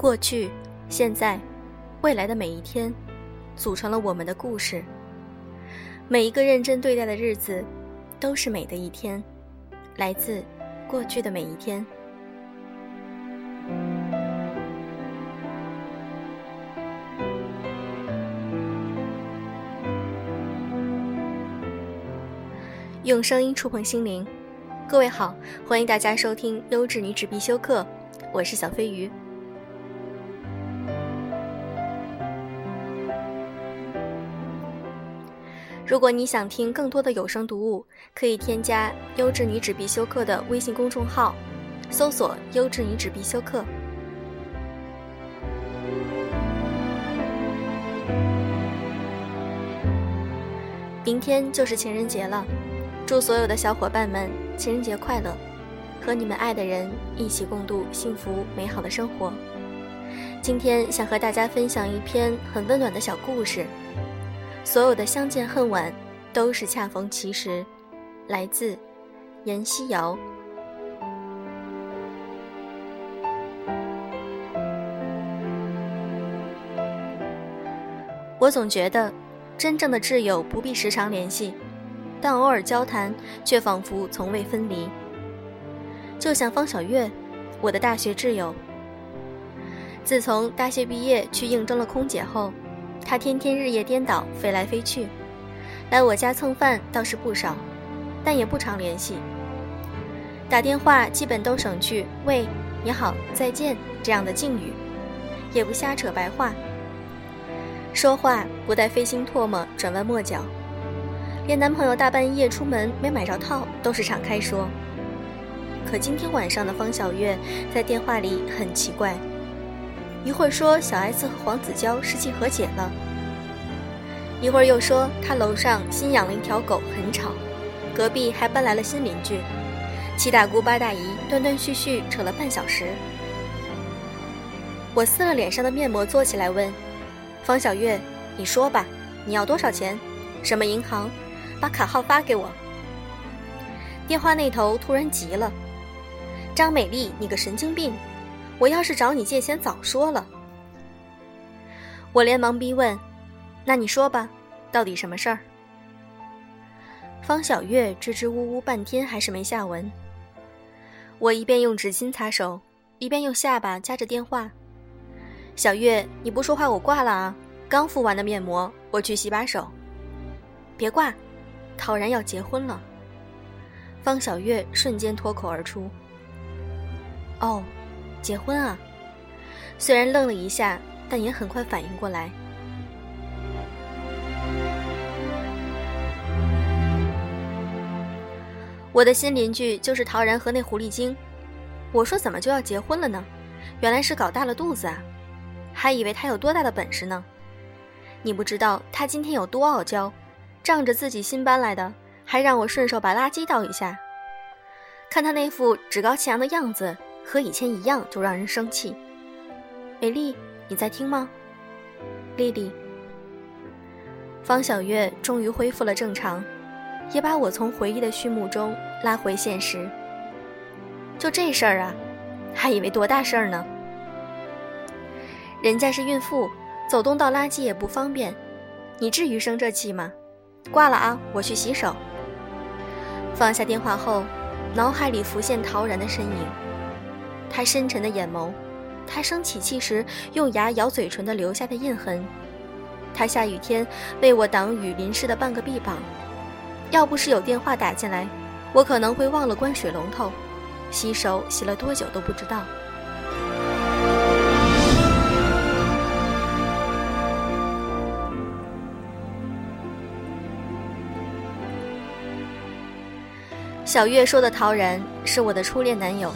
过去、现在、未来的每一天，组成了我们的故事。每一个认真对待的日子，都是美的一天。来自过去的每一天。用声音触碰心灵，各位好，欢迎大家收听优质女纸必修课，我是小飞鱼。如果你想听更多的有声读物，可以添加优质女纸必修课的微信公众号，搜索“优质女纸必修课”。明天就是情人节了。祝所有的小伙伴们情人节快乐，和你们爱的人一起共度幸福美好的生活。今天想和大家分享一篇很温暖的小故事。所有的相见恨晚，都是恰逢其时。来自严希瑶。我总觉得，真正的挚友不必时常联系。但偶尔交谈，却仿佛从未分离。就像方小月，我的大学挚友。自从大学毕业去应征了空姐后，她天天日夜颠倒，飞来飞去。来我家蹭饭倒是不少，但也不常联系。打电话基本都省去“喂，你好，再见”这样的敬语，也不瞎扯白话。说话不带飞心唾沫、转弯抹角。连男朋友大半夜出门没买着套，都是敞开说。可今天晚上的方小月在电话里很奇怪，一会儿说小 S 和黄子佼世纪和解了，一会儿又说他楼上新养了一条狗很吵，隔壁还搬来了新邻居，七大姑八大姨断断续续扯了半小时。我撕了脸上的面膜坐起来问方小月：“你说吧，你要多少钱？什么银行？”把卡号发给我。电话那头突然急了：“张美丽，你个神经病！我要是找你借钱，早说了。”我连忙逼问：“那你说吧，到底什么事儿？”方小月支支吾吾半天，还是没下文。我一边用纸巾擦手，一边用下巴夹着电话：“小月，你不说话，我挂了啊！刚敷完的面膜，我去洗把手。别挂。”陶然要结婚了，方小月瞬间脱口而出：“哦，结婚啊！”虽然愣了一下，但也很快反应过来。我的新邻居就是陶然和那狐狸精。我说怎么就要结婚了呢？原来是搞大了肚子啊！还以为他有多大的本事呢。你不知道他今天有多傲娇。仗着自己新搬来的，还让我顺手把垃圾倒一下。看他那副趾高气扬的样子，和以前一样，就让人生气。美丽，你在听吗？丽丽。方小月终于恢复了正常，也把我从回忆的序幕中拉回现实。就这事儿啊，还以为多大事儿呢？人家是孕妇，走动倒垃圾也不方便，你至于生这气吗？挂了啊，我去洗手。放下电话后，脑海里浮现陶然的身影，他深沉的眼眸，他生起气时用牙咬嘴唇的留下的印痕，他下雨天为我挡雨淋湿的半个臂膀。要不是有电话打进来，我可能会忘了关水龙头，洗手洗了多久都不知道。小月说的陶然是我的初恋男友。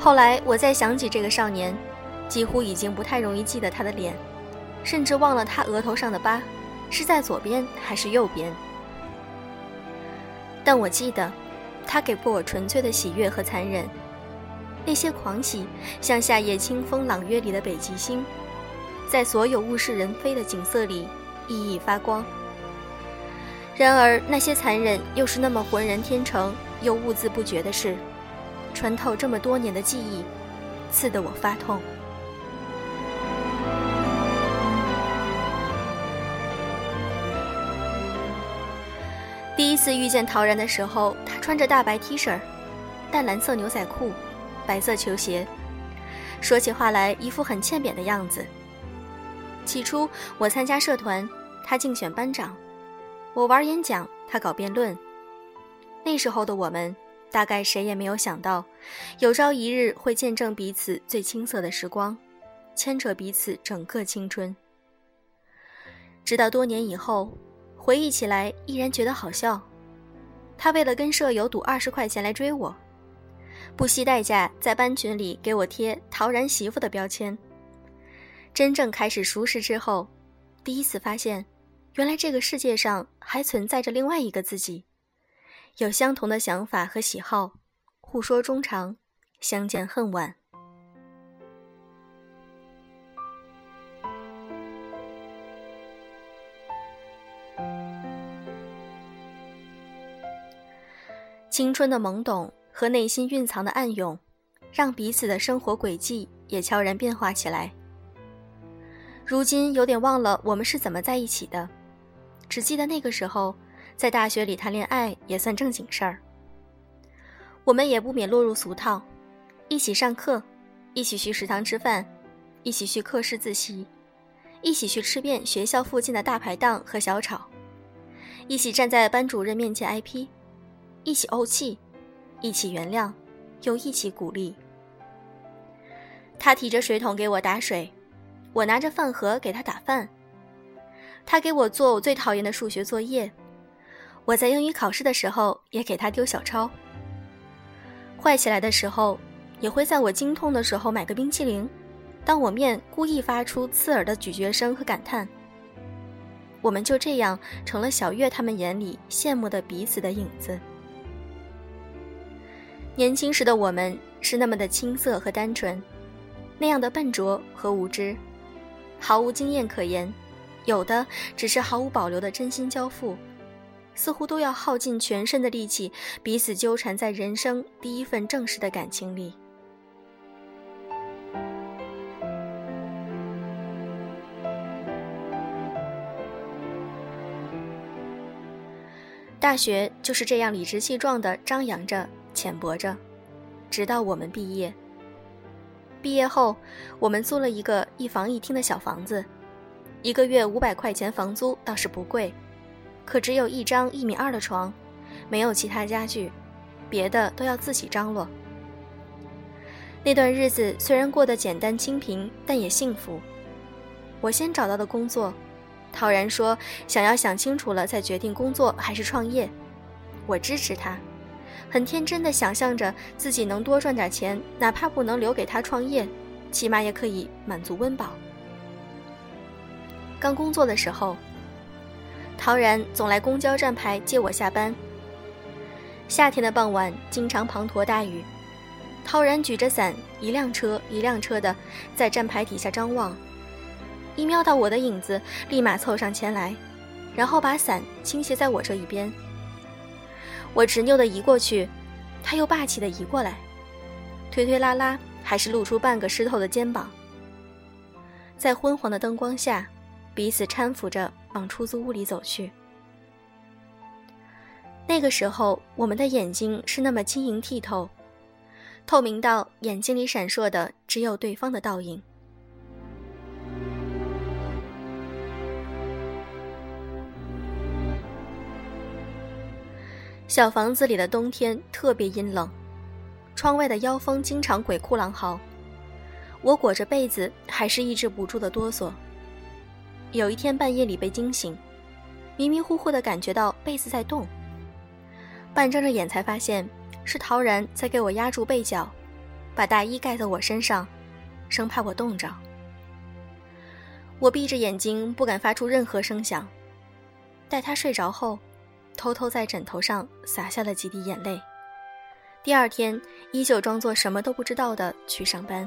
后来我再想起这个少年，几乎已经不太容易记得他的脸，甚至忘了他额头上的疤是在左边还是右边。但我记得，他给过我纯粹的喜悦和残忍。那些狂喜，像夏夜清风朗月里的北极星，在所有物是人非的景色里熠熠发光。然而，那些残忍又是那么浑然天成又兀自不觉的事，穿透这么多年的记忆刺得我发痛。第一次遇见陶然的时候他穿着大白 t 恤淡蓝色牛仔裤白色球鞋。说起话来一副很欠扁的样子。起初我参加社团他竞选班长。我玩演讲他搞辩论。那时候的我们大概谁也没有想到，有朝一日会见证彼此最青涩的时光，牵扯彼此整个青春。直到多年以后，回忆起来依然觉得好笑。他为了跟舍友赌二十块钱来追我，不惜代价在班群里给我贴“陶然媳妇”的标签。真正开始熟识之后，第一次发现，原来这个世界上还存在着另外一个自己，有相同的想法和喜好，互说衷肠，相见恨晚。青春的懵懂和内心蕴藏的暗涌，让彼此的生活轨迹也悄然变化起来。如今有点忘了我们是怎么在一起的，只记得那个时候，在大学里谈恋爱也算正经事儿。我们也不免落入俗套，一起上课，一起去食堂吃饭，一起去课室自习，一起去吃遍学校附近的大排档和小炒，一起站在班主任面前挨批，一起怄气，一起原谅，又一起鼓励。他提着水桶给我打水。我拿着饭盒给他打饭，他给我做我最讨厌的数学作业，我在英语考试的时候也给他丢小抄。坏起来的时候，也会在我经痛的时候买个冰淇淋，当我面故意发出刺耳的咀嚼声和感叹。我们就这样成了小月他们眼里羡慕的彼此的影子。年轻时的我们是那么的青涩和单纯，那样的笨拙和无知。毫无经验可言，有的只是毫无保留的真心交付，似乎都要耗尽全身的力气，彼此纠缠在人生第一份正式的感情里。大学就是这样理直气壮地张扬着、浅薄着，直到我们毕业。毕业后，我们租了一个一房一厅的小房子，一个月五百块钱房租倒是不贵，可只有一张一米二的床，没有其他家具，别的都要自己张罗。那段日子虽然过得简单清贫，但也幸福。我先找到的工作，陶然说想要想清楚了再决定工作还是创业，我支持他。很天真的想象着自己能多赚点钱，哪怕不能留给他创业，起码也可以满足温饱。刚工作的时候，陶然总来公交站牌接我下班。夏天的傍晚，经常滂沱大雨，陶然举着伞，一辆车一辆车的在站牌底下张望，一瞄到我的影子，立马凑上前来，然后把伞倾斜在我这一边。我执拗地移过去，他又霸气地移过来，推推拉拉，还是露出半个湿透的肩膀。在昏黄的灯光下，彼此搀扶着往出租屋里走去。那个时候，我们的眼睛是那么晶莹剔透，透明到眼睛里闪烁的只有对方的倒影。小房子里的冬天特别阴冷，窗外的妖风经常鬼哭狼嚎，我裹着被子还是抑制不住的哆嗦。有一天半夜里被惊醒，迷迷糊糊的感觉到被子在动，半睁着眼才发现是陶然在给我压住被角，把大衣盖在我身上，生怕我冻着。我闭着眼睛不敢发出任何声响，待他睡着后。偷偷在枕头上洒下了几滴眼泪。第二天，依旧装作什么都不知道的去上班。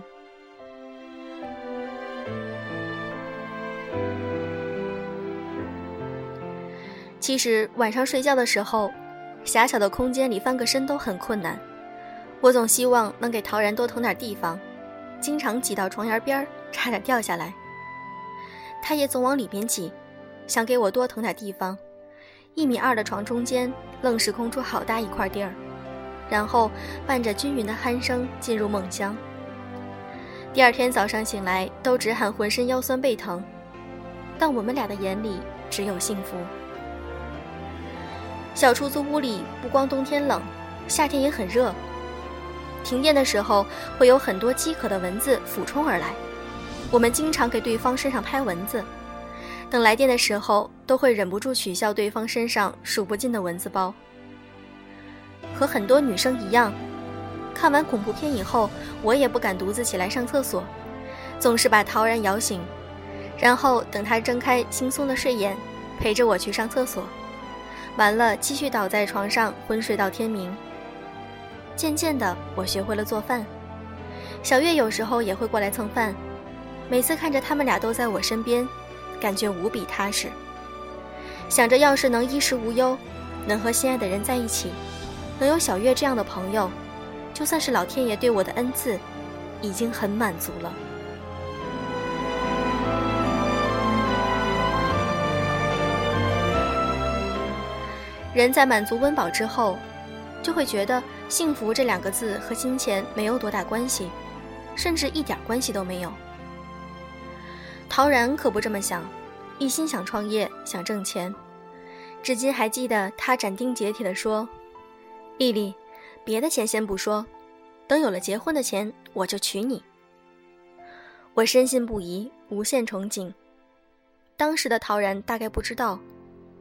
其实晚上睡觉的时候，狭小的空间里翻个身都很困难。我总希望能给陶然多腾点地方，经常挤到床沿边差点掉下来。他也总往里边挤，想给我多腾点地方。一米二的床中间愣是空出好大一块地儿，然后伴着均匀的鼾声进入梦乡。第二天早上醒来，都直喊浑身腰酸背疼，但我们俩的眼里只有幸福。小出租屋里不光冬天冷，夏天也很热。停电的时候，会有很多饥渴的蚊子俯冲而来，我们经常给对方身上拍蚊子。等来电的时候，都会忍不住取笑对方身上数不尽的蚊子包。和很多女生一样，看完恐怖片以后，我也不敢独自起来上厕所，总是把陶然摇醒，然后等他睁开惺忪的睡眼，陪着我去上厕所。完了，继续倒在床上昏睡到天明。渐渐的，我学会了做饭。小月有时候也会过来蹭饭，每次看着他们俩都在我身边。感觉无比踏实，想着要是能衣食无忧，能和心爱的人在一起，能有小月这样的朋友，就算是老天爷对我的恩赐，已经很满足了。人在满足温饱之后，就会觉得幸福这两个字和金钱没有多大关系，甚至一点关系都没有。陶然可不这么想，一心想创业，想挣钱。至今还记得他斩钉截铁地说：“丽丽，别的钱先不说，等有了结婚的钱，我就娶你。”我深信不疑，无限憧憬。当时的陶然大概不知道，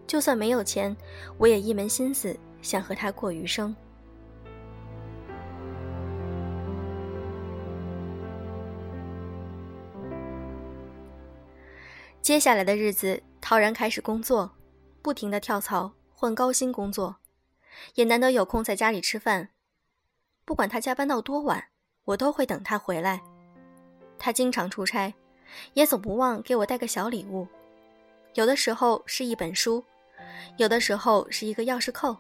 就算没有钱，我也一门心思想和他过余生。接下来的日子，陶然开始工作，不停的跳槽换高薪工作，也难得有空在家里吃饭。不管他加班到多晚，我都会等他回来。他经常出差，也总不忘给我带个小礼物，有的时候是一本书，有的时候是一个钥匙扣。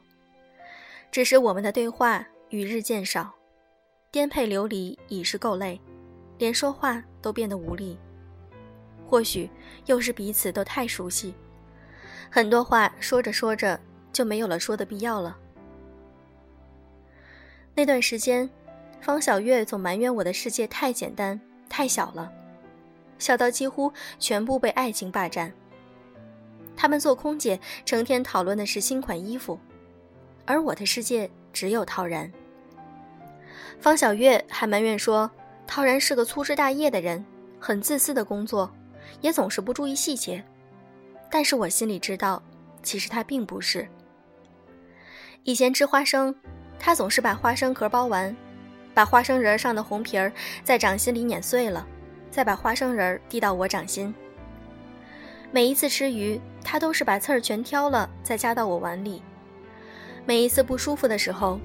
只是我们的对话与日渐少，颠沛流离已是够累，连说话都变得无力。或许又是彼此都太熟悉，很多话说着说着就没有了说的必要了。那段时间，方小月总埋怨我的世界太简单、太小了，小到几乎全部被爱情霸占。他们做空姐，成天讨论的是新款衣服，而我的世界只有陶然。方小月还埋怨说，陶然是个粗枝大叶的人，很自私的工作。也总是不注意细节，但是我心里知道，其实他并不是。以前吃花生，他总是把花生壳剥完，把花生仁上的红皮儿在掌心里碾碎了，再把花生仁递到我掌心。每一次吃鱼，他都是把刺儿全挑了，再加到我碗里。每一次不舒服的时候，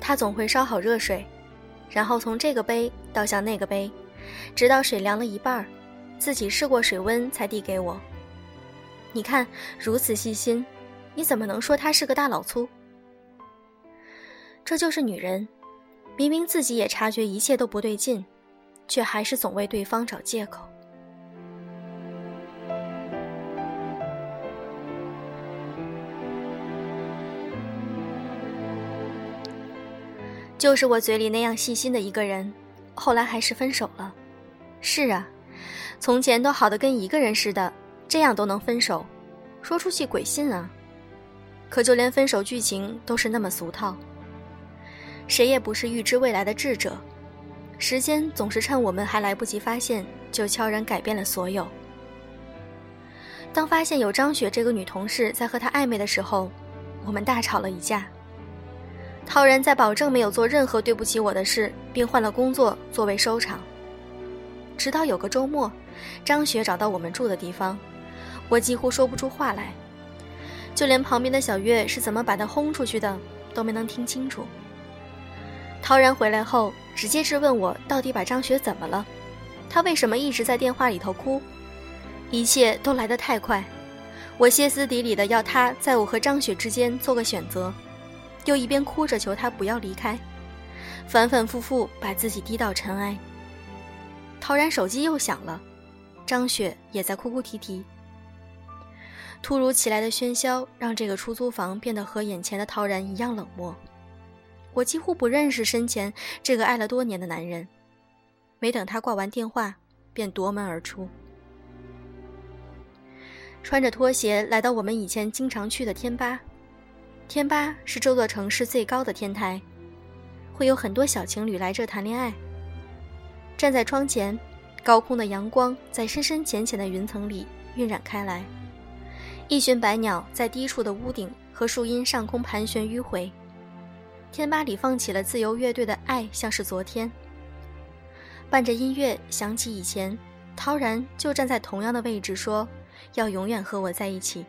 他总会烧好热水，然后从这个杯倒向那个杯，直到水凉了一半儿。自己试过水温才递给我。你看，如此细心，你怎么能说他是个大老粗？这就是女人，明明自己也察觉一切都不对劲，却还是总为对方找借口。就是我嘴里那样细心的一个人，后来还是分手了。是啊。从前都好的跟一个人似的，这样都能分手，说出去鬼信啊！可就连分手剧情都是那么俗套。谁也不是预知未来的智者，时间总是趁我们还来不及发现，就悄然改变了所有。当发现有张雪这个女同事在和他暧昧的时候，我们大吵了一架。陶然在保证没有做任何对不起我的事，并换了工作作为收场。直到有个周末。张雪找到我们住的地方，我几乎说不出话来，就连旁边的小月是怎么把她轰出去的都没能听清楚。陶然回来后，直接质问我到底把张雪怎么了，她为什么一直在电话里头哭？一切都来得太快，我歇斯底里的要他在我和张雪之间做个选择，又一边哭着求他不要离开，反反复复把自己低到尘埃。陶然手机又响了。张雪也在哭哭啼啼。突如其来的喧嚣让这个出租房变得和眼前的陶然一样冷漠。我几乎不认识身前这个爱了多年的男人。没等他挂完电话，便夺门而出。穿着拖鞋来到我们以前经常去的天吧。天吧是这座城市最高的天台，会有很多小情侣来这谈恋爱。站在窗前，高空的阳光在深深浅浅的云层里晕染开来，一群白鸟在低处的屋顶和树荫上空盘旋迂回。天吧里放起了自由乐队的《爱像是昨天》，伴着音乐想起以前，陶然就站在同样的位置，说要永远和我在一起。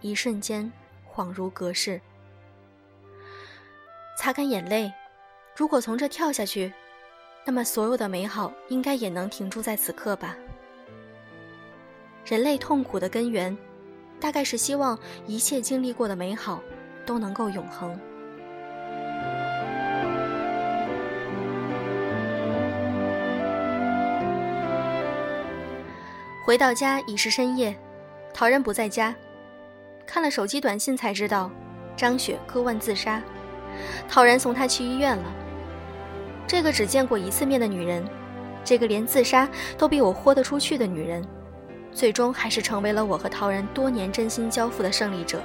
一瞬间，恍如隔世。擦干眼泪，如果从这跳下去，那么所有的美好应该也能停住在此刻吧。人类痛苦的根源，大概是希望一切经历过的美好都能够永恒。回到家已是深夜，陶然不在家。看了手机短信才知道，张雪割腕自杀。陶然送她去医院了。这个只见过一次面的女人，这个连自杀都比我豁得出去的女人，最终还是成为了我和陶然多年真心交付的胜利者。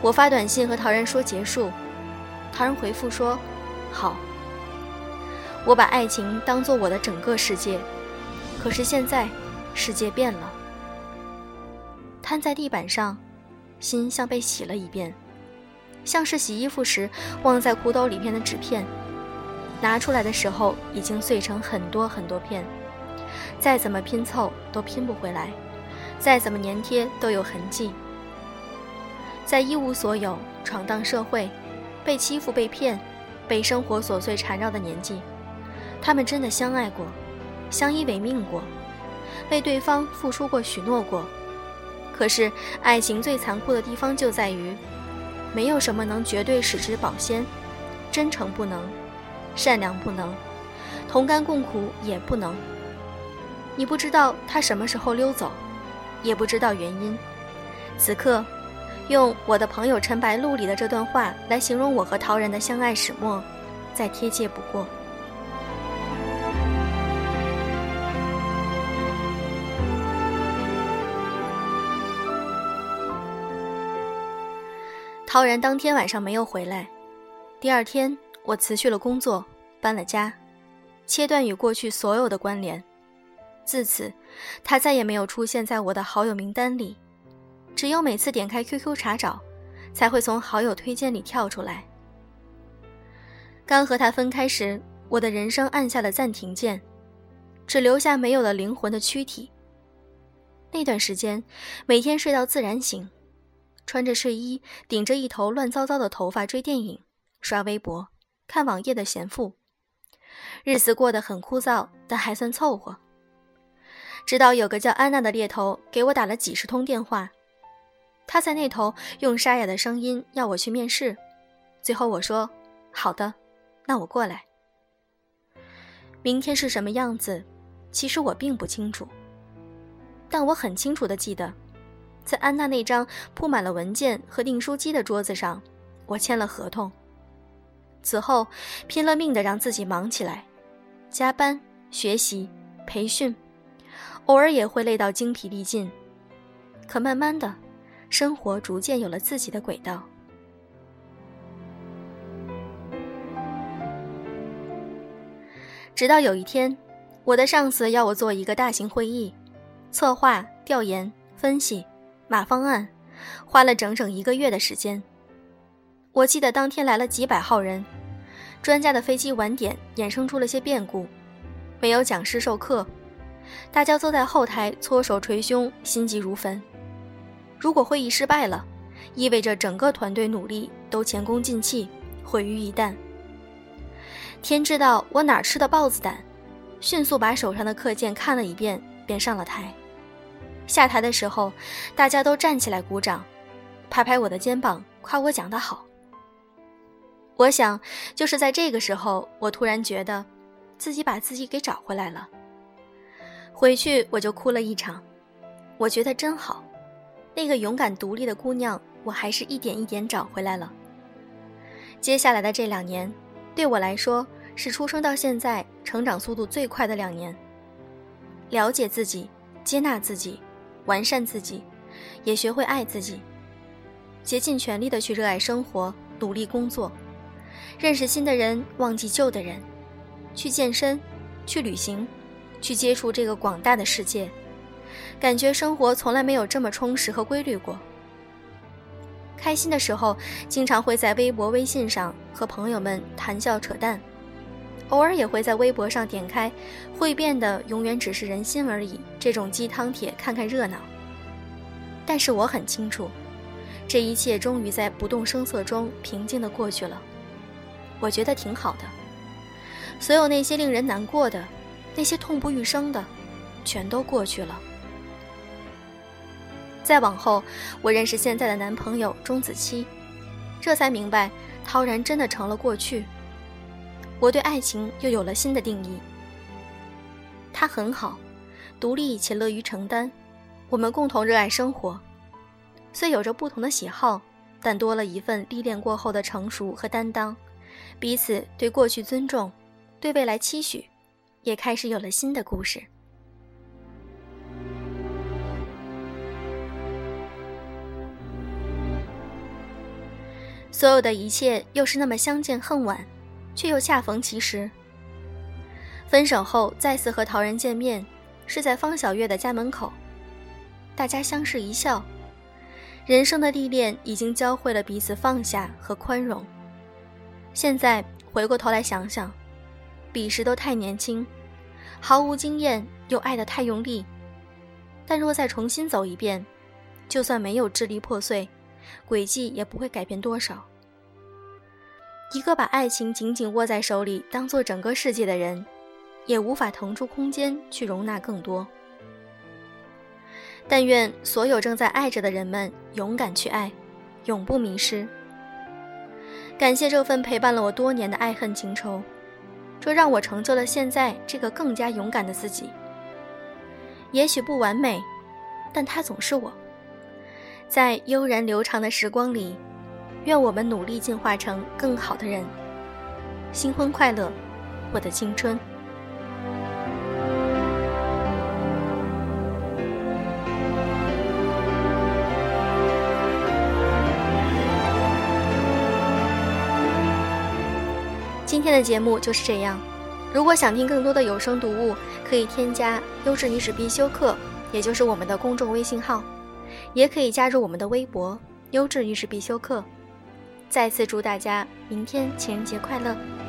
我发短信和陶然说结束，陶然回复说：“好。”我把爱情当做我的整个世界，可是现在。世界变了，瘫在地板上，心像被洗了一遍，像是洗衣服时忘在裤兜里面的纸片，拿出来的时候已经碎成很多很多片，再怎么拼凑都拼不回来，再怎么粘贴都有痕迹。在一无所有、闯荡社会、被欺负、被骗、被生活琐碎缠绕的年纪，他们真的相爱过，相依为命过。为对方付出过、许诺过，可是爱情最残酷的地方就在于，没有什么能绝对使之保鲜，真诚不能，善良不能，同甘共苦也不能。你不知道他什么时候溜走，也不知道原因。此刻，用我的朋友陈白露里的这段话来形容我和陶然的相爱始末，再贴切不过。陶然当天晚上没有回来，第二天我辞去了工作，搬了家，切断与过去所有的关联。自此，他再也没有出现在我的好友名单里，只有每次点开 QQ 查找，才会从好友推荐里跳出来。刚和他分开时，我的人生按下了暂停键，只留下没有了灵魂的躯体。那段时间，每天睡到自然醒。穿着睡衣，顶着一头乱糟糟的头发追电影、刷微博、看网页的闲赋，日子过得很枯燥，但还算凑合。直到有个叫安娜的猎头给我打了几十通电话，他在那头用沙哑的声音要我去面试。最后我说：“好的，那我过来。”明天是什么样子，其实我并不清楚，但我很清楚的记得。在安娜那张铺满了文件和订书机的桌子上，我签了合同。此后，拼了命的让自己忙起来，加班、学习、培训，偶尔也会累到精疲力尽。可慢慢的，生活逐渐有了自己的轨道。直到有一天，我的上司要我做一个大型会议，策划、调研、分析。马方案花了整整一个月的时间。我记得当天来了几百号人，专家的飞机晚点衍生出了些变故，没有讲师授课，大家坐在后台搓手捶胸，心急如焚。如果会议失败了，意味着整个团队努力都前功尽弃，毁于一旦。天知道我哪吃的豹子胆，迅速把手上的课件看了一遍，便上了台。下台的时候，大家都站起来鼓掌，拍拍我的肩膀，夸我讲得好。我想，就是在这个时候，我突然觉得，自己把自己给找回来了。回去我就哭了一场，我觉得真好，那个勇敢独立的姑娘，我还是一点一点找回来了。接下来的这两年，对我来说是出生到现在成长速度最快的两年。了解自己，接纳自己，完善自己，也学会爱自己，竭尽全力的去热爱生活，努力工作，认识新的人，忘记旧的人，去健身，去旅行，去接触这个广大的世界，感觉生活从来没有这么充实和规律过。开心的时候，经常会在微博、微信上和朋友们谈笑扯淡，偶尔也会在微博上点开“会变的永远只是人心而已”这种鸡汤帖看看热闹。但是我很清楚，这一切终于在不动声色中平静的过去了。我觉得挺好的，所有那些令人难过的，那些痛不欲生的，全都过去了。再往后，我认识现在的男朋友钟子期，这才明白，陶然真的成了过去。我对爱情又有了新的定义。他很好，独立且乐于承担，我们共同热爱生活，虽有着不同的喜好，但多了一份历练过后的成熟和担当，彼此对过去尊重，对未来期许，也开始有了新的故事。所有的一切又是那么相见恨晚，却又恰逢其时。分手后再次和陶然见面，是在方小月的家门口，大家相视一笑。人生的历练已经教会了彼此放下和宽容。现在回过头来想想，彼时都太年轻，毫无经验，又爱得太用力。但若再重新走一遍，就算没有支离破碎。轨迹也不会改变多少。一个把爱情紧紧握在手里，当做整个世界的人，也无法腾出空间去容纳更多。但愿所有正在爱着的人们勇敢去爱，永不迷失。感谢这份陪伴了我多年的爱恨情仇，这让我成就了现在这个更加勇敢的自己。也许不完美，但他总是我。在悠然流长的时光里，愿我们努力进化成更好的人。新婚快乐，我的青春。今天的节目就是这样。如果想听更多的有声读物，可以添加“优质女子必修课”，也就是我们的公众微信号。也可以加入我们的微博“优质浴室必修课”。再次祝大家明天情人节快乐！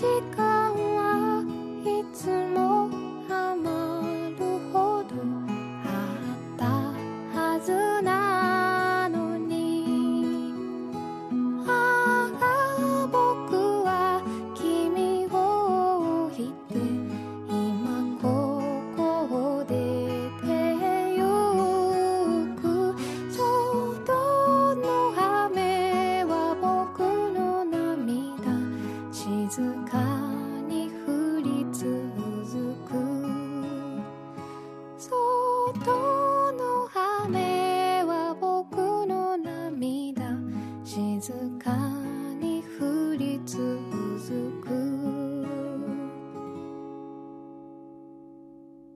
chica.